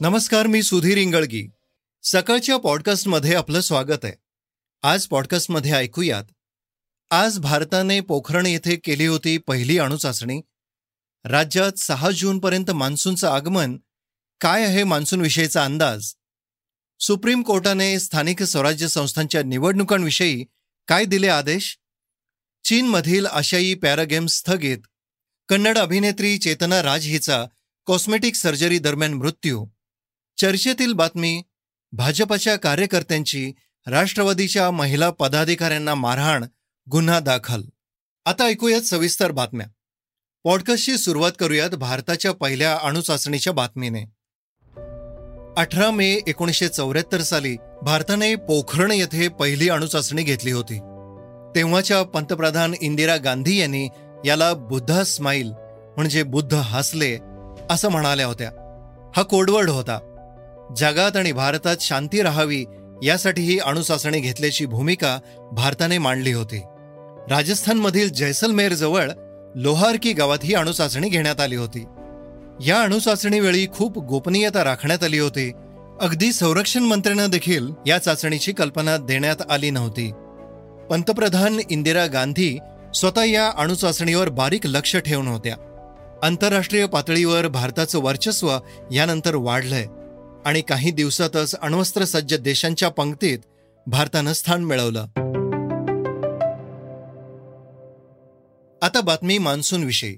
नमस्कार मी सुधीर इंगळगी. सकाळच्या पॉडकास्टमध्ये आपलं स्वागत आहे. आज पॉडकास्टमध्ये ऐकूयात. आज भारताने पोखरण येथे केली होती पहिली अणुचाचणी. राज्यात सहा जूनपर्यंत मान्सूनचं आगमन काय आहे मान्सूनविषयीचा अंदाज? सुप्रीम कोर्टाने स्थानिक स्वराज्य संस्थांच्या निवडणुकांविषयी काय दिले आदेश? चीनमधील आशियाई पॅरागेम्स स्थगित. कन्नड अभिनेत्री चेतना राज हिचा कॉस्मेटिक सर्जरी दरम्यान मृत्यू. चर्चेतील बातमी भाजपच्या कार्यकर्त्यांची राष्ट्रवादीच्या महिला पदाधिकाऱ्यांना मारहाण गुन्हा दाखल. आता ऐकूयात सविस्तर बातम्या. पॉडकास्टची सुरुवात करूयात भारताच्या पहिल्या अणुचाचणीच्या बातमीने. अठरा मे एकोणीसशे चौऱ्याहत्तर साली भारताने पोखरण येथे पहिली अणुचाचणी घेतली होती. तेव्हाच्या पंतप्रधान इंदिरा गांधी यांनी याला बुद्धा स्माईल म्हणजे बुद्ध हसले असं म्हणाल्या होत्या. हा कोडवर्ड होता. जगात आणि भारतात शांती राहावी यासाठी ही अणुचाचणी घेतल्याची भूमिका भारताने मांडली होती. राजस्थानमधील जैसलमेर जवळ लोहारकी गावात ही अणुचाचणी घेण्यात आली होती. या अणुचाचणीवेळी खूप गोपनीयता राखण्यात आली होती. अगदी संरक्षण मंत्र्यांना देखील या चाचणीची कल्पना देण्यात आली नव्हती. पंतप्रधान इंदिरा गांधी स्वतः या अणुचाचणीवर बारीक लक्ष ठेवून होत्या. आंतरराष्ट्रीय पातळीवर भारताचं वर्चस्व यानंतर वाढलंय. आणि काही दिवसातच अण्वस्त्र सज्ज देशांच्या पंक्तीत भारतानं स्थान मिळवलं. आता बातमी मान्सून विषयी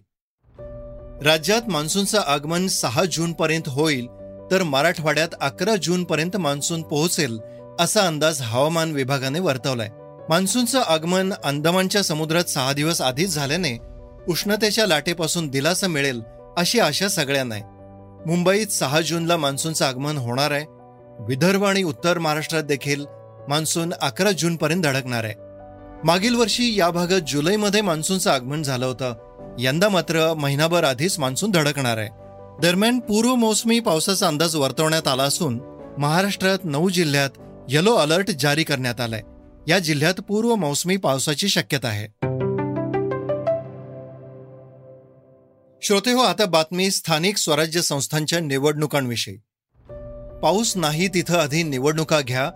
राज्यात मान्सूनचं आगमन सहा जून पर्यंत होईल तर मराठवाड्यात अकरा जून पर्यंत मान्सून पोहोचेल असा अंदाज हवामान विभागाने वर्तवलाय. मान्सूनचं आगमन अंदमानच्या समुद्रात सहा दिवस आधीच झाल्याने उष्णतेच्या लाटेपासून दिलासा मिळेल अशी आशा सगळ्यांना आहे. मुंबईत सहा जूनला मान्सूनचं आगमन होणार आहे. विदर्भ आणि उत्तर महाराष्ट्रात देखील मान्सून अकरा जूनपर्यंत धडकणार आहे. मागील वर्षी या भागात जुलैमध्ये मान्सूनचं आगमन झालं होतं. यंदा मात्र महिनाभर आधीच मान्सून धडकणार आहे. दरम्यान पूर्व मोसमी पावसाचा अंदाज वर्तवण्यात आला असून महाराष्ट्रात नऊ जिल्ह्यात येलो अलर्ट जारी करण्यात आलाय. या जिल्ह्यात पूर्व मोसमी पावसाची शक्यता आहे. श्रोते हो आता बातमी स्थानिक स्वराज्य संस्थांच्या निवडणुकांविषयी. पाऊस नाही तिथं आधी निवडणुका घ्या.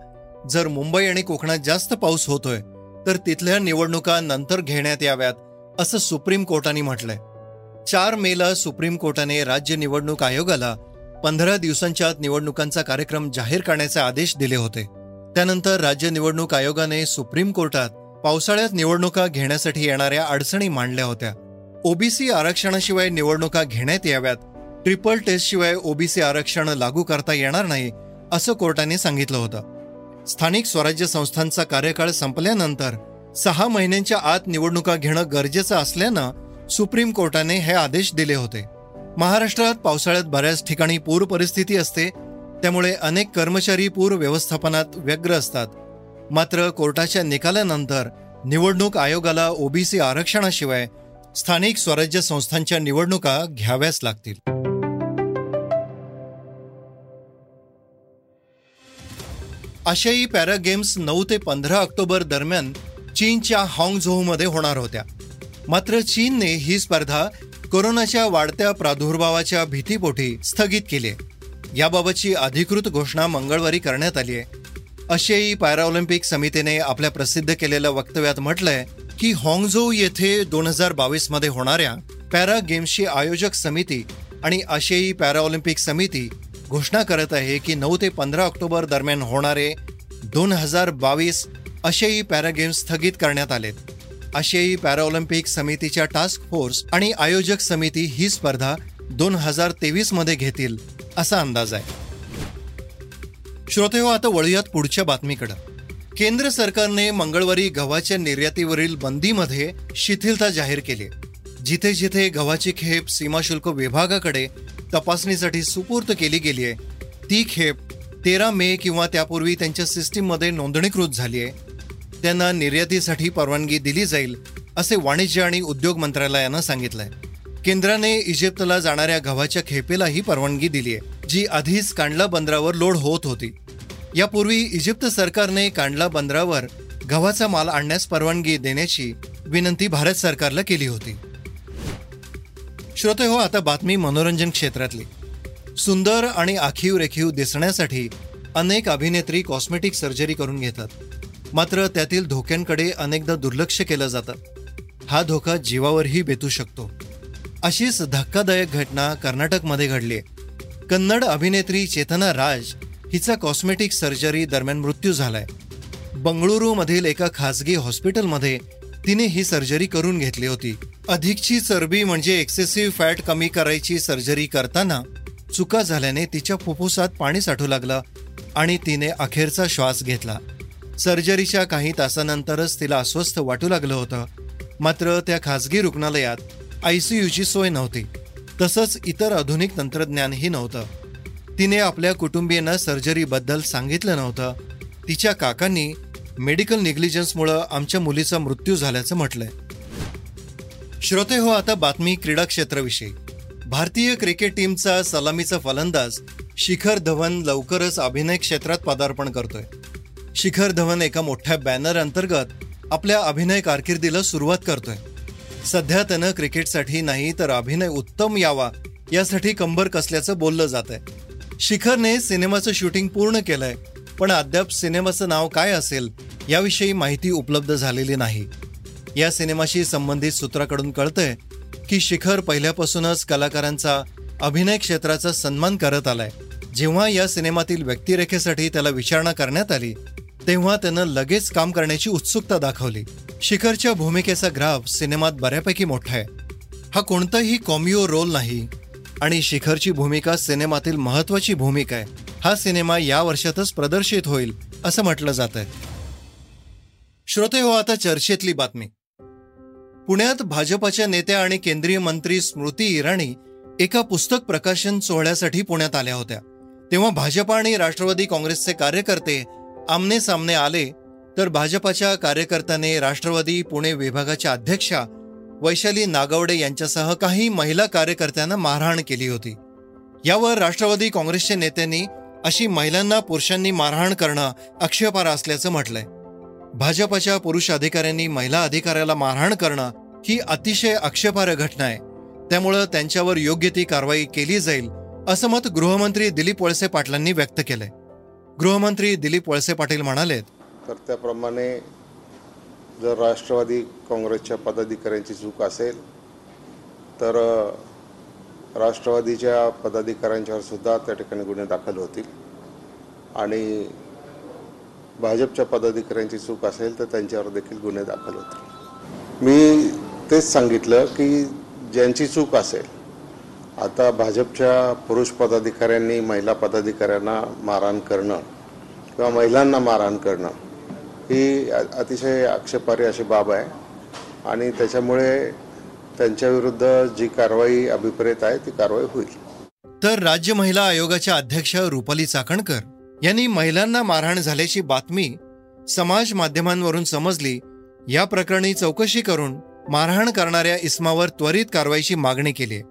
जर मुंबई आणि कोकणात जास्त पाऊस होतोय तर तिथल्या निवडणुका नंतर घेण्यात याव्यात असं सुप्रीम कोर्टाने म्हटलंय. चार मेला सुप्रीम कोर्टाने राज्य निवडणूक आयोगाला पंधरा दिवसांच्या आत निवडणुकांचा कार्यक्रम जाहीर करण्याचे आदेश दिले होते. त्यानंतर राज्य निवडणूक आयोगाने सुप्रीम कोर्टात पावसाळ्यात निवडणुका घेण्यासाठी येणाऱ्या अडचणी मांडल्या होत्या. ओबीसी आरक्षणाशिवाय निवडणुका घेण्यात याव्यात. ट्रिपल टेस्टशिवाय ओबीसी आरक्षण लागू करता येणार नाही असं कोर्टाने सांगितलं होतं. स्थानिक स्वराज्य संस्थांचा कार्यकाळ संपल्यानंतर सहा महिन्यांच्या आत निवडणुका घेणं गरजेचं असल्यानं सुप्रीम कोर्टाने हे आदेश दिले होते. महाराष्ट्रात पावसाळ्यात बऱ्याच ठिकाणी पूर परिस्थिती असते त्यामुळे अनेक कर्मचारी पूर व्यवस्थापनात व्यग्र असतात. मात्र कोर्टाच्या निकालानंतर निवडणूक आयोगाला ओबीसी आरक्षणाशिवाय स्थानिक स्वराज्य संस्थांच्या निवडणुका घ्याव्याच लागतील. आशियाई पॅरा गेम्स नऊ ते पंधरा ऑक्टोबर दरम्यान चीनच्या हाँगझोमध्ये होणार होत्या. मात्र चीनने ही स्पर्धा कोरोनाच्या वाढत्या प्रादुर्भावाच्या भीतीपोटी स्थगित केली आहे. याबाबतची अधिकृत घोषणा मंगळवारी करण्यात आली आहे. आशियाई पॅराऑलिम्पिक समितीने आपल्या प्रसिद्ध केलेल्या वक्तव्यात म्हटलंय की हॉंगझो येथे दोन हजार बावीसमध्ये होणाऱ्या पॅरा गेम्सची आयोजक समिती आणि आशियाई पॅराऑलिम्पिक समिती घोषणा करत आहे की नऊ ते पंधरा ऑक्टोबर दरम्यान होणारे दोन हजार बावीस आशियाई पॅरा गेम्स स्थगित करण्यात आलेत. आशियाई पॅराऑलिम्पिक समितीच्या टास्क फोर्स आणि आयोजक समिती ही स्पर्धा दोन हजार तेवीसमध्ये घेतील असा अंदाज आहे. श्रोते हो आता वळूयात पुढच्या बातमीकडं. केंद्र सरकारने मंगळवारी गव्हाच्या निर्यातीवरील बंदीमध्ये शिथिलता जाहीर केली. जिथे जिथे गव्हाची खेप सीमाशुल्क विभागाकडे तपासणीसाठी सुपूर्त केली गेली आहे ती खेप तेरा मे किंवा त्यापूर्वी त्यांच्या सिस्टीममध्ये नोंदणीकृत झाली आहे. त्यांना निर्यातीसाठी परवानगी दिली जाईल असे वाणिज्य आणि उद्योग मंत्रालयानं सांगितलंय. केंद्राने इजिप्तला जाणाऱ्या गव्हाच्या खेपेलाही परवानगी दिली आहे जी आधीच कांडला बंदरावर लोड होत होती. यापूर्वी इजिप्त सरकारने कांडला बंदरावर गव्हाचा माल आणण्यास परवानगी देण्याची विनंती भारत सरकारला केली होती. श्रोते हो आता बातमी मनोरंजन क्षेत्रातली. सुंदर आणि आखीव रेखीव दिसण्यासाठी अनेक अभिनेत्री कॉस्मेटिक सर्जरी करून घेतात. मात्र त्यातील धोक्यांकडे अनेकदा दुर्लक्ष केलं जातं. हा धोका जीवावरही बेतू शकतो. अशीच धक्कादायक घटना कर्नाटकमध्ये घडली कन्नड अभिनेत्री चेतना राज हिचा कॉस्मेटिक सर्जरी दरम्यान मृत्यू झालाय. बंगळुरूमधील एका खासगी हॉस्पिटलमध्ये तिने ही सर्जरी करून घेतली होती. अधिकची चरबी म्हणजे एक्सेसिव्ह फॅट कमी करायची सर्जरी करताना चुका झाल्याने तिच्या फुफ्फुसात पाणी साठू लागलं आणि तिने अखेरचा श्वास घेतला. सर्जरीच्या काही तासानंतरच तिला अस्वस्थ वाटू लागलं होतं. मात्र त्या खासगी रुग्णालयात आयसीयूची सोय नव्हती. तसंच इतर आधुनिक तंत्रज्ञानही नव्हतं. तिने आपल्या कुटुंबियांना सर्जरीबद्दल सांगितलं नव्हतं. तिच्या काकांनी मेडिकल निग्लिजन्समुळं आमच्या मुलीचा मृत्यू झाल्याचं म्हटलंय. श्रोते हो आता बातमी क्रीडा क्षेत्राविषयी. भारतीय क्रिकेट टीमचा सलामीचा फलंदाज शिखर धवन लवकरच अभिनय क्षेत्रात पदार्पण करतोय. शिखर धवन एका मोठ्या बॅनर अंतर्गत आपल्या अभिनय कारकिर्दीला सुरुवात करतोय. सध्या त्यानं क्रिकेटसाठी नाही तर अभिनय उत्तम यावा यासाठी कंबर कसल्याचं बोललं जात आहे शिखरने सिनेमाचं शूटिंग पूर्ण केलंय पण अद्याप सिनेमाचं नाव काय असेल याविषयी माहिती उपलब्ध झालेली नाही. या सिनेमाशी संबंधित सूत्राकडून कळतंय की शिखर पहिल्यापासूनच कलाकारांचा अभिनय क्षेत्राचा सन्मान करत आलाय. जेव्हा या सिनेमातील व्यक्तिरेखेसाठी त्याला विचारणा करण्यात आली तेव्हा त्यानं लगेच काम करण्याची उत्सुकता दाखवली. शिखरच्या भूमिकेचा ग्राफ सिनेमात बऱ्यापैकी मोठा आहे. हा कोणताही कॉमिओ रोल नाही. आणि शिखरची भूमिका सिनेमातील महत्वाची भूमिका आहे. हा सिनेमा या वर्षातच प्रदर्शित होईल असं म्हटलं जात आहे श्रोते हो आता चर्चेतली बातमी. पुण्यात भाजपाच्या नेत्या आणि केंद्रीय मंत्री स्मृती इराणी एका पुस्तक प्रकाशन सोहळ्यासाठी पुण्यात आल्या होत्या. तेव्हा भाजपा आणि राष्ट्रवादी काँग्रेसचे कार्यकर्ते आमने सामने आले तर भाजपाच्या कार्यकर्त्याने राष्ट्रवादी पुणे विभागाच्या अध्यक्षा वैशाली नागवडे यांच्यासह काही महिला कार्यकर्त्यांना मारहाण केली होती. यावर राष्ट्रवादी काँग्रेसच्या नेत्यांनी अशी महिलांना पुरुषांनी मारहाण करणं अक्षेपार असल्याचं म्हटलंय. भाजपाच्या पुरुष अधिकाऱ्यांनी महिला अधिकाऱ्याला मारहाण करणं ही अतिशय आक्षेपार्ह घटना आहे. त्यामुळं त्यांच्यावर योग्य ती कारवाई केली जाईल असं मत गृहमंत्री दिलीप वळसे पाटलांनी व्यक्त केलंय. गृहमंत्री दिलीप वळसे पाटील म्हणाले तर त्याप्रमाणे जर राष्ट्रवादी काँग्रेसच्या पदाधिकाऱ्यांची चूक असेल तर राष्ट्रवादीच्या पदाधिकाऱ्यांच्यावर सुद्धा त्या ठिकाणी गुन्हे दाखल होतील. आणि भाजपच्या पदाधिकाऱ्यांची चूक असेल तर त्यांच्यावर देखील गुन्हे दाखल होतील. मी तेच सांगितलं की ज्यांची चूक असेल आता भाजपच्या पुरुष पदाधिकाऱ्यांनी महिला पदाधिकाऱ्यांना मारहाण करणं किंवा महिलांना मारहाण करणं ही अतिशय आक्षेपार्ह अशी बाब आहे. आणि त्याच्यामुळे त्यांच्याविरुद्ध जी कारवाई अभिप्रेत आहे ती कारवाई होईल. तर राज्य महिला आयोगाच्या अध्यक्ष रुपाली चाकणकर यांनी महिलांना मारहाण झाल्याची बातमी समाज माध्यमांवरून समजली. या प्रकरणी चौकशी करून मारहाण करणाऱ्या इस्मावर त्वरित कारवाईची मागणी केली.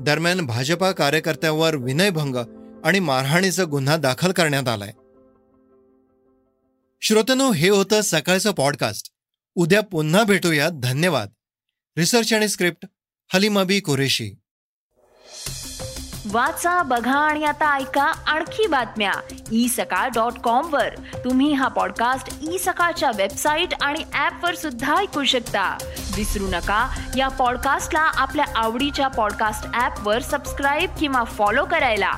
दरम्यान भाजपा कार्यकर्त्यावर विनयभंग आणि मारहाणीचा गुन्हा दाखल करण्यात आलाय. श्रोतनो हे होतं सकाळचं पॉडकास्ट उद्या पुन्हा भेटूया धन्यवाद. रिसर्च आणि स्क्रिप्ट हलिमाबी कुरेशी. वाचा बघा आणि आता ऐका आणखी बातम्या. ई सकाळ डॉट कॉम वर. तुम्ही हा पॉडकास्ट ई सकाळच्या वेबसाईट आणि ऍप वर सुद्धा ऐकू शकता. विसरू नका या पॉडकास्टला आपल्या आवडीच्या पॉडकास्ट ऍप वर सबस्क्राईब किंवा फॉलो करायला.